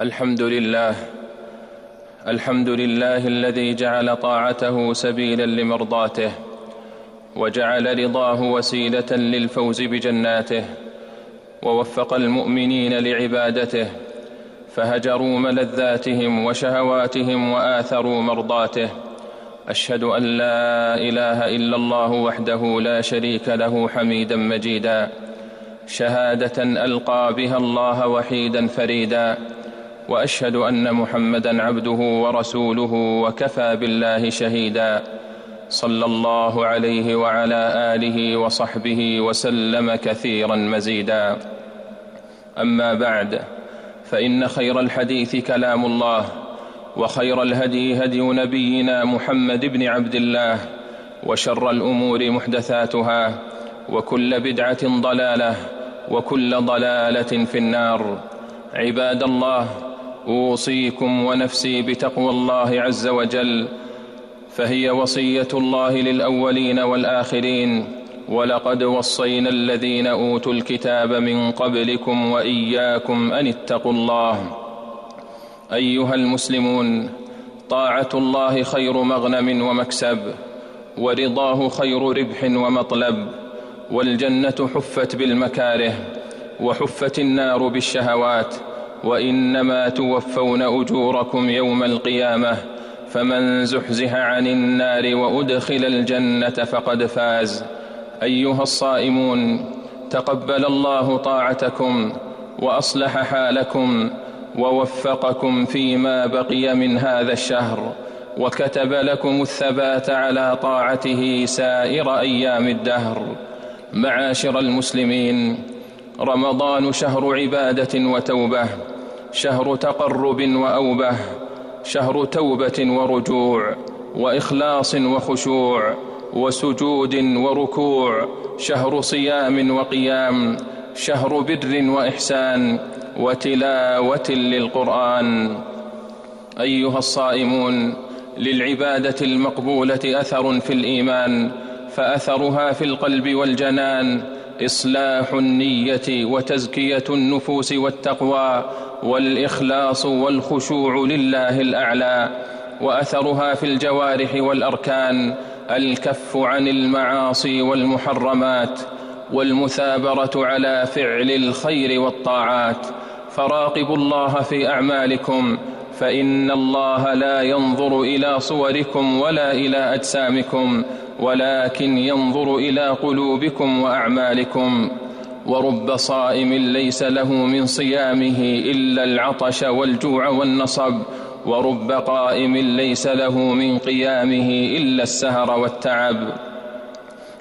الحمد لله الحمد لله الذي جعل طاعته سبيلا لمرضاته وجعل رضاه وسيلة للفوز بجناته ووفق المؤمنين لعبادته فهجروا ملذاتهم وشهواتهم وآثروا مرضاته. أشهد أن لا إله إلا الله وحده لا شريك له حميدا مجيدا. شهادة ألقى بها الله وحيدا فريدا. وأشهد أن محمدا عبده ورسوله وكفى بالله شهيدا. صلى الله عليه وعلى آله وصحبه وسلم كثيرا مزيدا. أما بعد فإن خير الحديث كلام الله وخير الهدي هدي نبينا محمد بن عبد الله وشر الأمور محدثاتها وكل بدعة ضلالة وكل ضلالة في النار. عباد الله أوصيكم ونفسي بتقوى الله عز وجل فهي وصية الله للأولين والآخرين. ولقد وصينا الذين أوتوا الكتاب من قبلكم وإياكم أن اتقوا الله. أيها المسلمون طاعة الله خير مغنم ومكسب ورضاه خير ربح ومطلب. والجنة حفت بالمكاره وحفت النار بالشهوات. وإنما توفون أجوركم يوم القيامة فمن زحزح عن النار وأدخل الجنة فقد فاز. أيها الصائمون تقبل الله طاعتكم وأصلح حالكم ووفقكم فيما بقي من هذا الشهر وكتب لكم الثبات على طاعته سائر أيام الدهر. معاشر المسلمين رمضان شهر عبادة وتوبة شهر تقرب وأوبة شهر توبة ورجوع وإخلاص وخشوع وسجود وركوع شهر صيام وقيام شهر بر وإحسان وتلاوة للقرآن. أيها الصائمون للعبادة المقبولة أثر في الإيمان فأثرها في القلب والجنان إصلاح النية وتزكية النفوس والتقوى والإخلاص والخشوع لله الأعلى وأثرها في الجوارح والأركان الكف عن المعاصي والمحرمات والمثابرة على فعل الخير والطاعات. فراقبوا الله في أعمالكم فإن الله لا ينظر إلى صوركم ولا إلى أجسامكم. ولكن ينظر إلى قلوبكم وأعمالكم ورب صائم ليس له من صيامه إلا العطش والجوع والنصب ورب قائم ليس له من قيامه إلا السهر والتعب.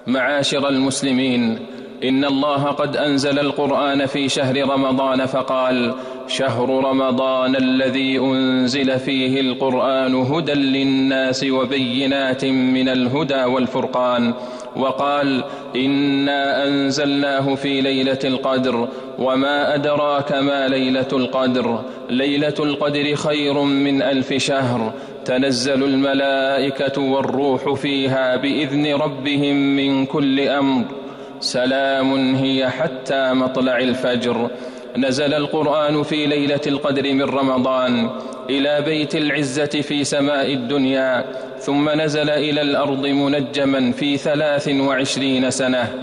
معاشر المسلمين إن الله قد أنزل القرآن في شهر رمضان فقال شهر رمضان الذي أنزل فيه القرآن هدى للناس وبينات من الهدى والفرقان وقال إنا أنزلناه في ليلة القدر وما أدراك ما ليلة القدر ليلة القدر خير من ألف شهر تنزل الملائكة والروح فيها بإذن ربهم من كل أمر سلام هي حتى مطلع الفجر نزل القرآن في ليلة القدر من رمضان إلى بيت العزة في سماء الدنيا ثم نزل إلى الأرض منجما في ثلاث وعشرين سنة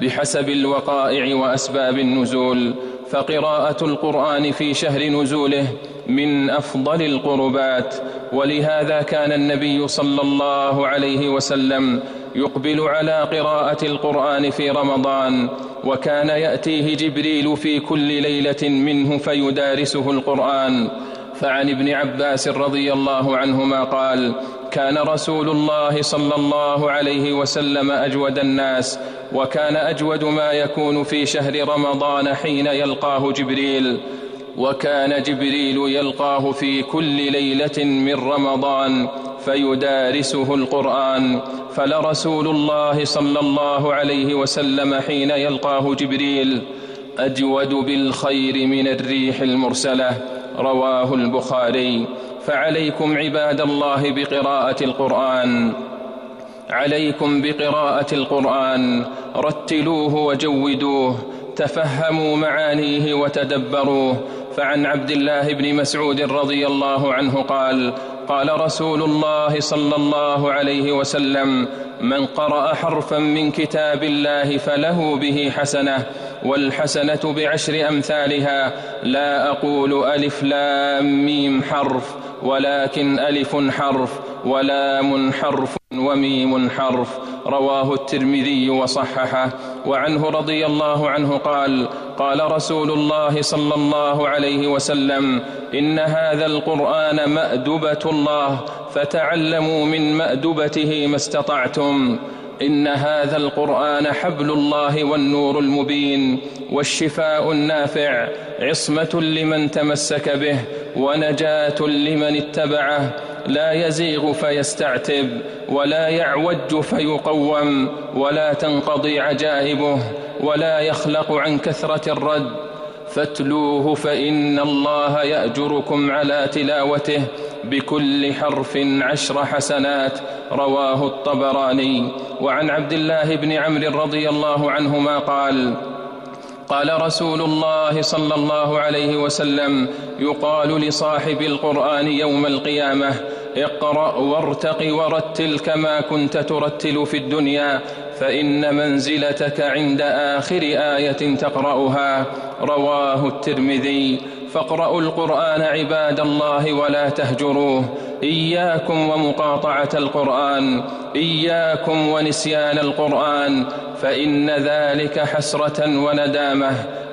بحسب الوقائع وأسباب النزول فقراءة القرآن في شهر نزوله من أفضل القربات ولهذا كان النبي صلى الله عليه وسلم يقبل على قراءة القرآن في رمضان وكان يأتيه جبريل في كل ليلة منه فيدارسه القرآن. فعن ابن عباس رضي الله عنهما قال كان رسول الله صلى الله عليه وسلم أجود الناس وكان أجود ما يكون في شهر رمضان حين يلقاه جبريل. وكان جبريل يلقاه في كل ليلة من رمضان فيدارسه القرآن. فلرسول الله صلى الله عليه وسلم حين يلقاه جبريل أجود بالخير من الريح المرسلة رواه البخاري. فعليكم عباد الله بقراءة القرآن. عليكم بقراءة القرآن. رتلوه وجودوه. تفهموا معانيه وتدبروه. فعن عبد الله بن مسعود رضي الله عنه قال قال رسول الله صلى الله عليه وسلم من قرأ حرفا من كتاب الله فله به حسنة والحسنة بعشر أمثالها لا أقول ألف لام ميم حرف ولكن ألف حرف ولام حرف وميم حرف رواه الترمذي وصححه. وعنه رضي الله عنه قال قال رسول الله صلى الله عليه وسلم إن هذا القرآن مأدبة الله فتعلموا من مأدبته ما استطعتم. إن هذا القرآن حبل الله والنور المبين والشفاء النافع عصمة لمن تمسك به ونجاة لمن اتبعه لا يزيغ فيستعتب ولا يعوج فيقوم ولا تنقضي عجائبه ولا يخلق عن كثرة الرد. فاتلوه فإن الله يأجركم على تلاوته بكل حرف عشر حسنات رواه الطبراني. وعن عبد الله بن عمرو رضي الله عنهما قال قال رسول الله صلى الله عليه وسلم يقال لصاحب القرآن يوم القيامة اقرأ وارتق ورتل كما كنت ترتل في الدنيا فإن منزلتك عند آخر آية تقرأها. رواه الترمذي. فاقرأوا القرآن عباد الله ولا تهجروه. إياكم ومقاطعة القرآن إياكم ونسيان القرآن فإن ذلك حسرة وندامة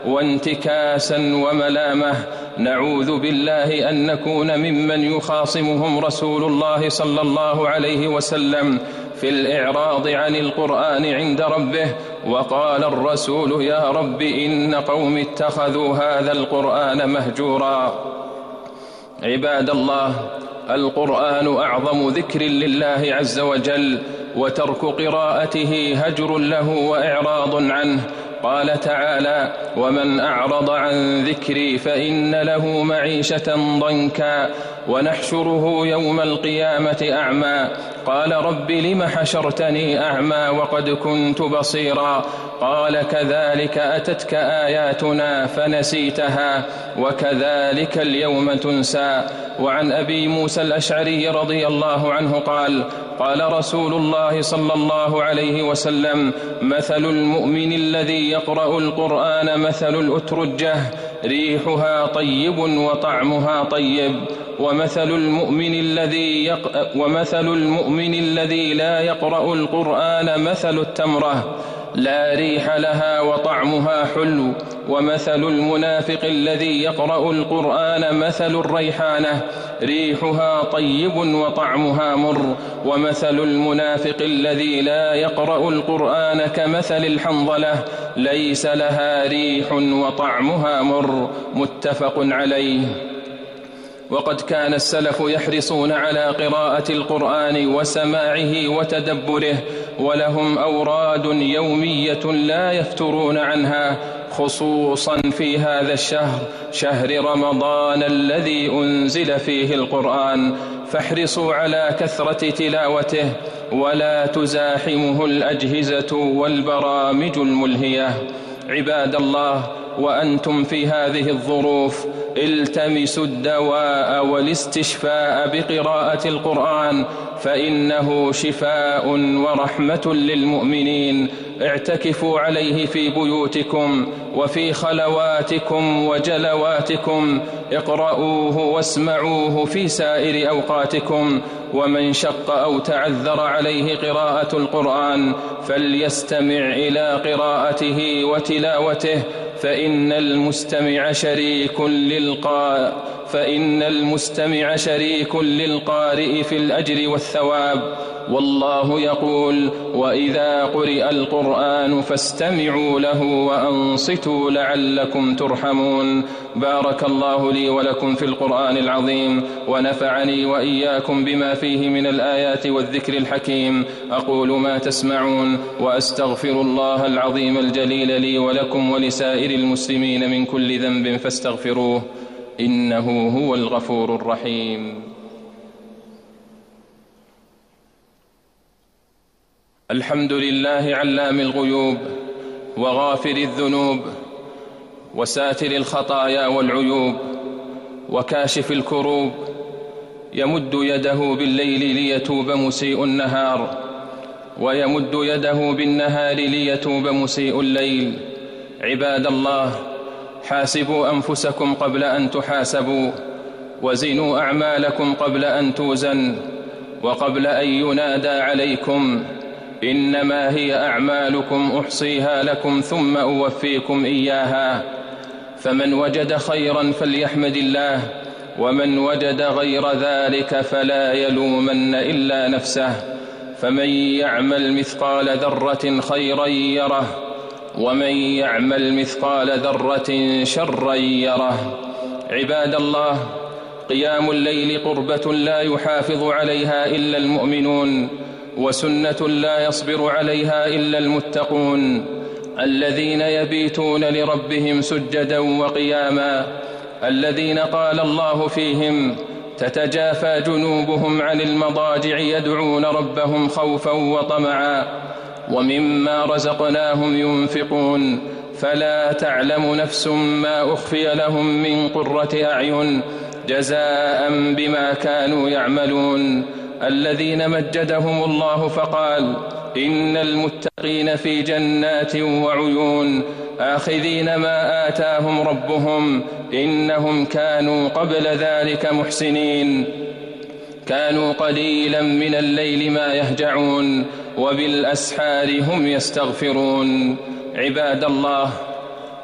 وانتكاسا وملامة. نعوذ بالله أن نكون ممن يخاصمهم رسول الله صلى الله عليه وسلم في الإعراض عن القرآن عند ربه وقال الرسول يا رب إن قوم اتخذوا هذا القرآن مهجورا. عباد الله القرآن أعظم ذكر لله عز وجل وترك قراءته هجر له وإعراض عنه. قال تعالى ومن أعرض عن ذكري فإن له معيشة ضنكا ونحشره يوم القيامة أعمى قال رب لم حشرتني أعمى وقد كنت بصيرا قال كذلك أتتك آياتنا فنسيتها وكذلك اليوم تنسى. وعن أبي موسى الأشعري رضي الله عنه قال قال رسول الله صلى الله عليه وسلم مثل المؤمن الذي يقرأ القرآن مثل الأترجة ريحها طيب وطعمها طيب. ومثل المؤمن الذي يق... ومثل المؤمن الذي لا يقرأ القرآن مثل التمرة. لا ريح لها وطعمها حلو ومثل المنافق الذي يقرأ القرآن مثل الريحانة. ريحها طيب وطعمها مر ومثل المنافق الذي لا يقرأ القرآن كمثل الحنظلة. ليس لها ريح وطعمها مر متفق عليه. وقد كان السلف يحرصون على قراءة القرآن وسماعه وتدبره ولهم أوراد يومية لا يفترون عنها خصوصا في هذا الشهر شهر رمضان الذي أنزل فيه القرآن. فاحرصوا على كثرة تلاوته ولا تزاحمه الأجهزة والبرامج الملهية. عباد الله وأنتم في هذه الظروف التمسوا الدواء والاستشفاء بقراءة القرآن فإنه شفاء ورحمة للمؤمنين. اعتكفوا عليه في بيوتكم وفي خلواتكم وجلواتكم. اقرؤوه واسمعوه في سائر أوقاتكم. ومن شق أو تعذر عليه قراءة القرآن فليستمع إلى قراءته وتلاوته. فإن المستمع شريك للقاء. فإن المستمع شريك للقارئ في الأجر والثواب. والله يقول وإذا قرئ القرآن فاستمعوا له وأنصتوا لعلكم ترحمون. بارك الله لي ولكم في القرآن العظيم ونفعني وإياكم بما فيه من الآيات والذكر الحكيم. أقول ما تسمعون وأستغفر الله العظيم الجليل لي ولكم ولسائر المسلمين من كل ذنب فاستغفروه. إنه هو الغفور الرحيم. الحمد لله علام الغيوب وغافر الذنوب وساتر الخطايا والعيوب وكاشف الكروب. يمد يده بالليل ليتوب مسيء النهار. ويمد يده بالنهار ليتوب مسيء الليل. عباد الله حاسبوا أنفسكم قبل أن تحاسبوا وزنوا أعمالكم قبل أن توزن وقبل أن ينادى عليكم إنما هي أعمالكم أحصيها لكم ثم أوفيكم إياها فمن وجد خيرا فليحمد الله ومن وجد غير ذلك فلا يلومن إلا نفسه فمن يعمل مثقال ذرة خيرا يره ومن يعمل مثقال ذرة شرا يره. عباد الله قيام الليل قربة لا يحافظ عليها إلا المؤمنون وسنة لا يصبر عليها إلا المتقون الذين يبيتون لربهم سجدا وقياما الذين قال الله فيهم تتجافى جنوبهم عن المضاجع يدعون ربهم خوفا وطمعا. ومما رزقناهم ينفقون. فلا تعلم نفس ما أخفي لهم من قرة أعين جزاء بما كانوا يعملون. الذين مجدهم الله فقال إن المتقين في جنات وعيون. آخذين ما آتاهم ربهم إنهم كانوا قبل ذلك محسنين. كانوا قليلا من الليل ما يهجعون وبالأسحار هم يستغفرون. عباد الله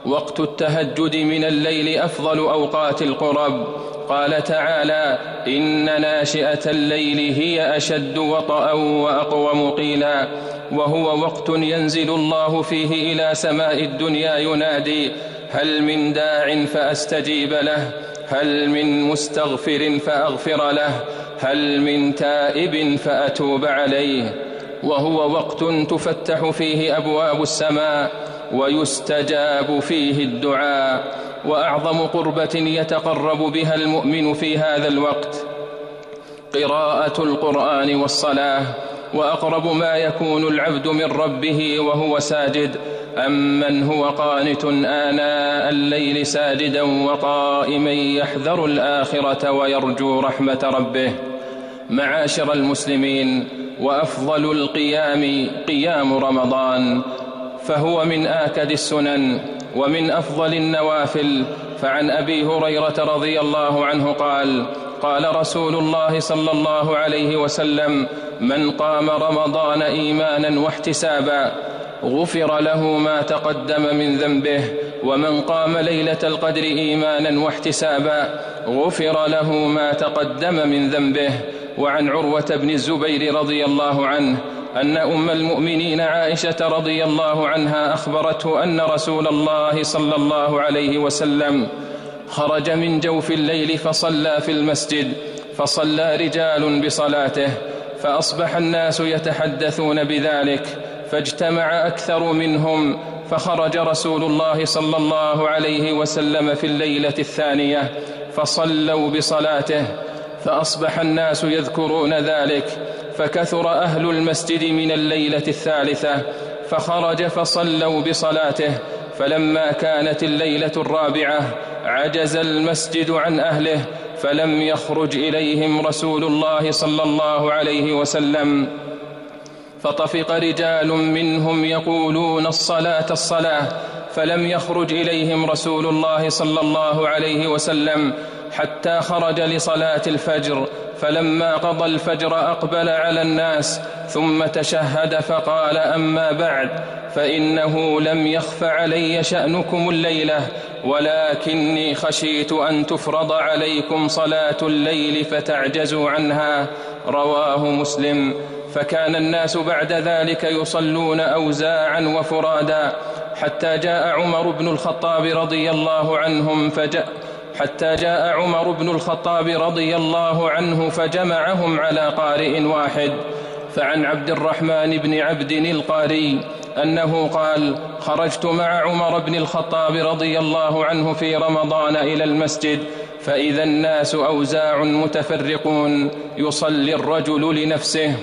وقت التهجد من الليل أفضل أوقات القرب. قال تعالى إن ناشئة الليل هي أشد وطئا وأقوم قيلا. وهو وقت ينزل الله فيه إلى سماء الدنيا ينادي هل من داع فأستجيب له؟ هل من مستغفر فأغفر له هل من تائب فأتوب عليه. وهو وقت تفتح فيه أبواب السماء ويستجاب فيه الدعاء. وأعظم قربة يتقرب بها المؤمن في هذا الوقت قراءة القرآن والصلاة. وأقرب ما يكون العبد من ربه وهو ساجد. امن هو قانت اناء الليل ساجدا وقائما يحذر الاخره ويرجو رحمه ربه. معاشر المسلمين وافضل القيام قيام رمضان. فهو من اكد السنن ومن افضل النوافل. فعن ابي هريره رضي الله عنه قال قال رسول الله صلى الله عليه وسلم من قام رمضان ايمانا واحتسابا غفر له ما تقدم من ذنبه ومن قام ليلة القدر إيمانا واحتسابا. غفر له ما تقدم من ذنبه. وعن عروة بن الزبير رضي الله عنه أن أم المؤمنين عائشة رضي الله عنها أخبرته أن رسول الله صلى الله عليه وسلم خرج من جوف الليل فصلى في المسجد فصلى رجال بصلاته فأصبح الناس يتحدثون بذلك فاجتمع أكثر منهم فخرج رسول الله صلى الله عليه وسلم في الليلة الثانية فصلوا بصلاته فأصبح الناس يذكرون ذلك فكثر أهل المسجد من الليلة الثالثة فخرج فصلوا بصلاته فلما كانت الليلة الرابعة عجز المسجد عن أهله فلم يخرج إليهم رسول الله صلى الله عليه وسلم. فطفق رجال منهم يقولون الصلاة الصلاة فلم يخرج إليهم رسول الله صلى الله عليه وسلم حتى خرج لصلاة الفجر فلما قضى الفجر أقبل على الناس ثم تشهد فقال أما بعد فإنه لم يخف علي شأنكم الليلة ولكني خشيت أن تفرض عليكم صلاة الليل فتعجزوا عنها رواه مسلم. فكان الناس بعد ذلك يصلون اوزاعا وفرادا حتى جاء عمر بن الخطاب رضي الله عنهم فجاء حتى جاء عمر بن الخطاب رضي الله عنه فجمعهم على قارئ واحد فعن عبد الرحمن بن عبد القاري أنه قال خرجت مع عمر بن الخطاب رضي الله عنه في رمضان إلى المسجد فإذا الناس أوزاع متفرقون يصلي الرجل لنفسه.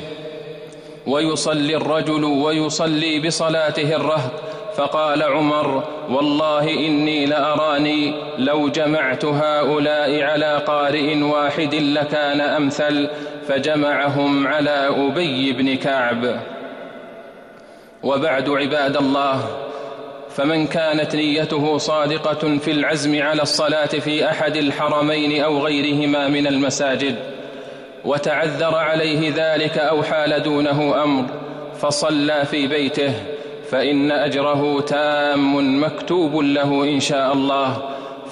ويصلي الرجل ويصلي بصلاته الرهط. فقال عمر والله إني لأراني لو جمعت هؤلاء على قارئ واحد لكان أمثل فجمعهم على أبي بن كعب. وبعد عباد الله فمن كانت نيته صادقة في العزم على الصلاة في أحد الحرمين أو غيرهما من المساجد وتعذر عليه ذلك أو حال دونه أمر فصلى في بيته فإن أجره تام مكتوب له إن شاء الله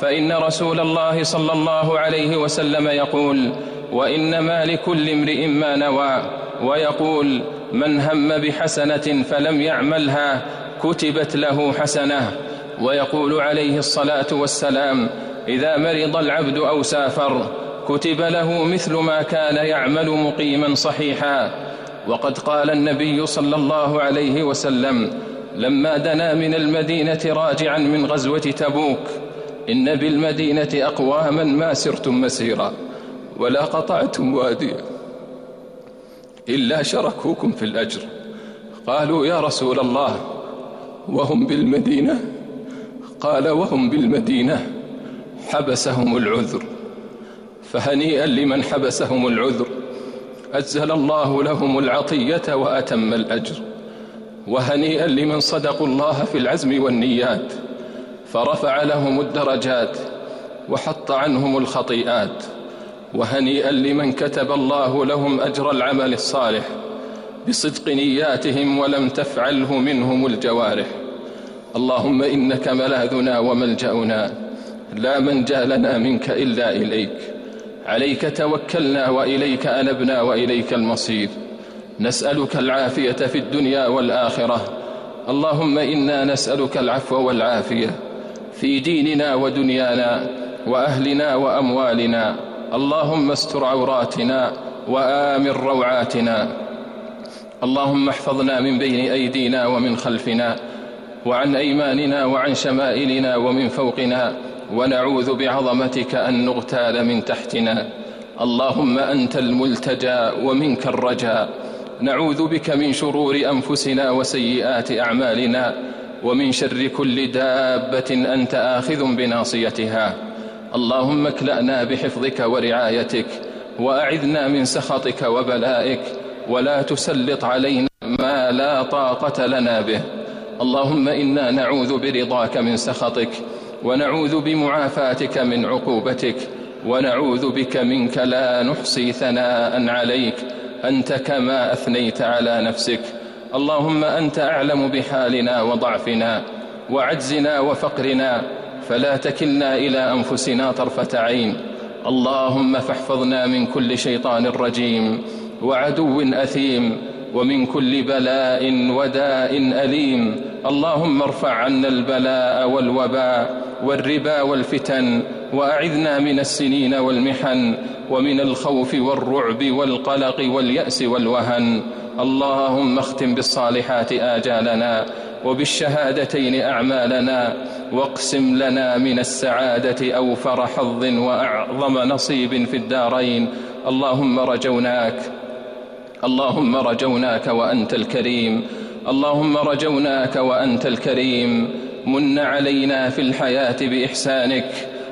فإن رسول الله صلى الله عليه وسلم يقول وانما لكل امرئ ما نوى ويقول من هم بحسنة فلم يعملها كتبت له حسنة ويقول عليه الصلاة والسلام إذا مرض العبد أو سافر كتب له مثل ما كان يعمل مقيما صحيحا. وقد قال النبي صلى الله عليه وسلم لما دنا من المدينة راجعا من غزوة تبوك إن بالمدينة أقواما ما سرتم مسيرا ولا قطعتم واديا إلا شركوكم في الأجر. قالوا يا رسول الله وهم بالمدينة؟ قال وهم بالمدينة. حبسهم العذر. فهنيئا لمن حبسهم العذر. أجزل الله لهم العطية وأتم الأجر. وهنيئا لمن صدقوا الله في العزم والنيات. فرفع لهم الدرجات وحط عنهم الخطيئات. وهنيئا لمن كتب الله لهم أجر العمل الصالح. بصدق نياتهم ولم تفعله منهم الجوارح. اللهم إنك ملاذنا وملجأنا. لا منجأ لنا منك إلا إليك. عليك توكلنا وإليك أنبنا وإليك المصير. نسألك العافية في الدنيا والآخرة. اللهم إنا نسألك العفو والعافية. في ديننا ودنيانا وأهلنا وأموالنا. اللهم استر عوراتنا وامن روعاتنا. اللهم احفظنا من بين أيدينا ومن خلفنا. وعن أيماننا وعن شمائلنا ومن فوقنا. ونعوذ بعظمتك أن نغتال من تحتنا. اللهم أنت الملتجا ومنك الرجاء. نعوذ بك من شرور أنفسنا وسيئات أعمالنا. ومن شر كل دابة أنت آخذ بناصيتها. اللهم اكلأنا بحفظك ورعايتك. وأعذنا من سخطك وبلائك. ولا تسلط علينا ما لا طاقة لنا به. اللهم إنا نعوذ برضاك من سخطك. ونعوذ بمعافاتك من عقوبتك ونعوذ بك منك لا نحصي ثناء عليك أنت كما أثنيت على نفسك. اللهم أنت أعلم بحالنا وضعفنا وعجزنا وفقرنا فلا تكلنا إلى أنفسنا طرفة عين. اللهم فاحفظنا من كل شيطان رجيم وعدو أثيم. ومن كل بلاء وداء أليم. اللهم ارفع عنا البلاء والوباء والربا والفتن وأعذنا من السنين والمحن ومن الخوف والرعب والقلق واليأس والوهن. اللهم اختم بالصالحات آجالنا وبالشهادتين أعمالنا واقسم لنا من السعادة أوفر حظ وأعظم نصيب في الدارين. اللهم رجوناك اللهم رجوناك وأنت الكريم. اللهم رجوناك وأنت الكريم. من علينا في الحياة بإحسانك.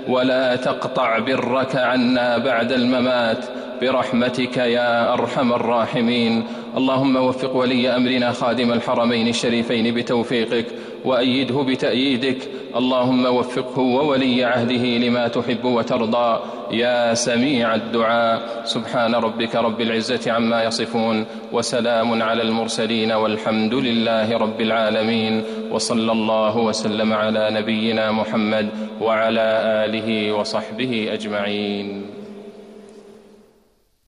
ولا تقطع برك عنا بعد الممات. برحمتك يا أرحم الراحمين. اللهم وفق ولي أمرنا خادم الحرمين الشريفين بتوفيقك وأيده بتأييدك. اللهم وفقه وولي عهده لما تحب وترضى. يا سميع الدعاء. سبحان ربك رب العزة عما يصفون. وسلام على المرسلين والحمد لله رب العالمين. وصلى الله وسلم على نبينا محمد وعلى آله وصحبه أجمعين.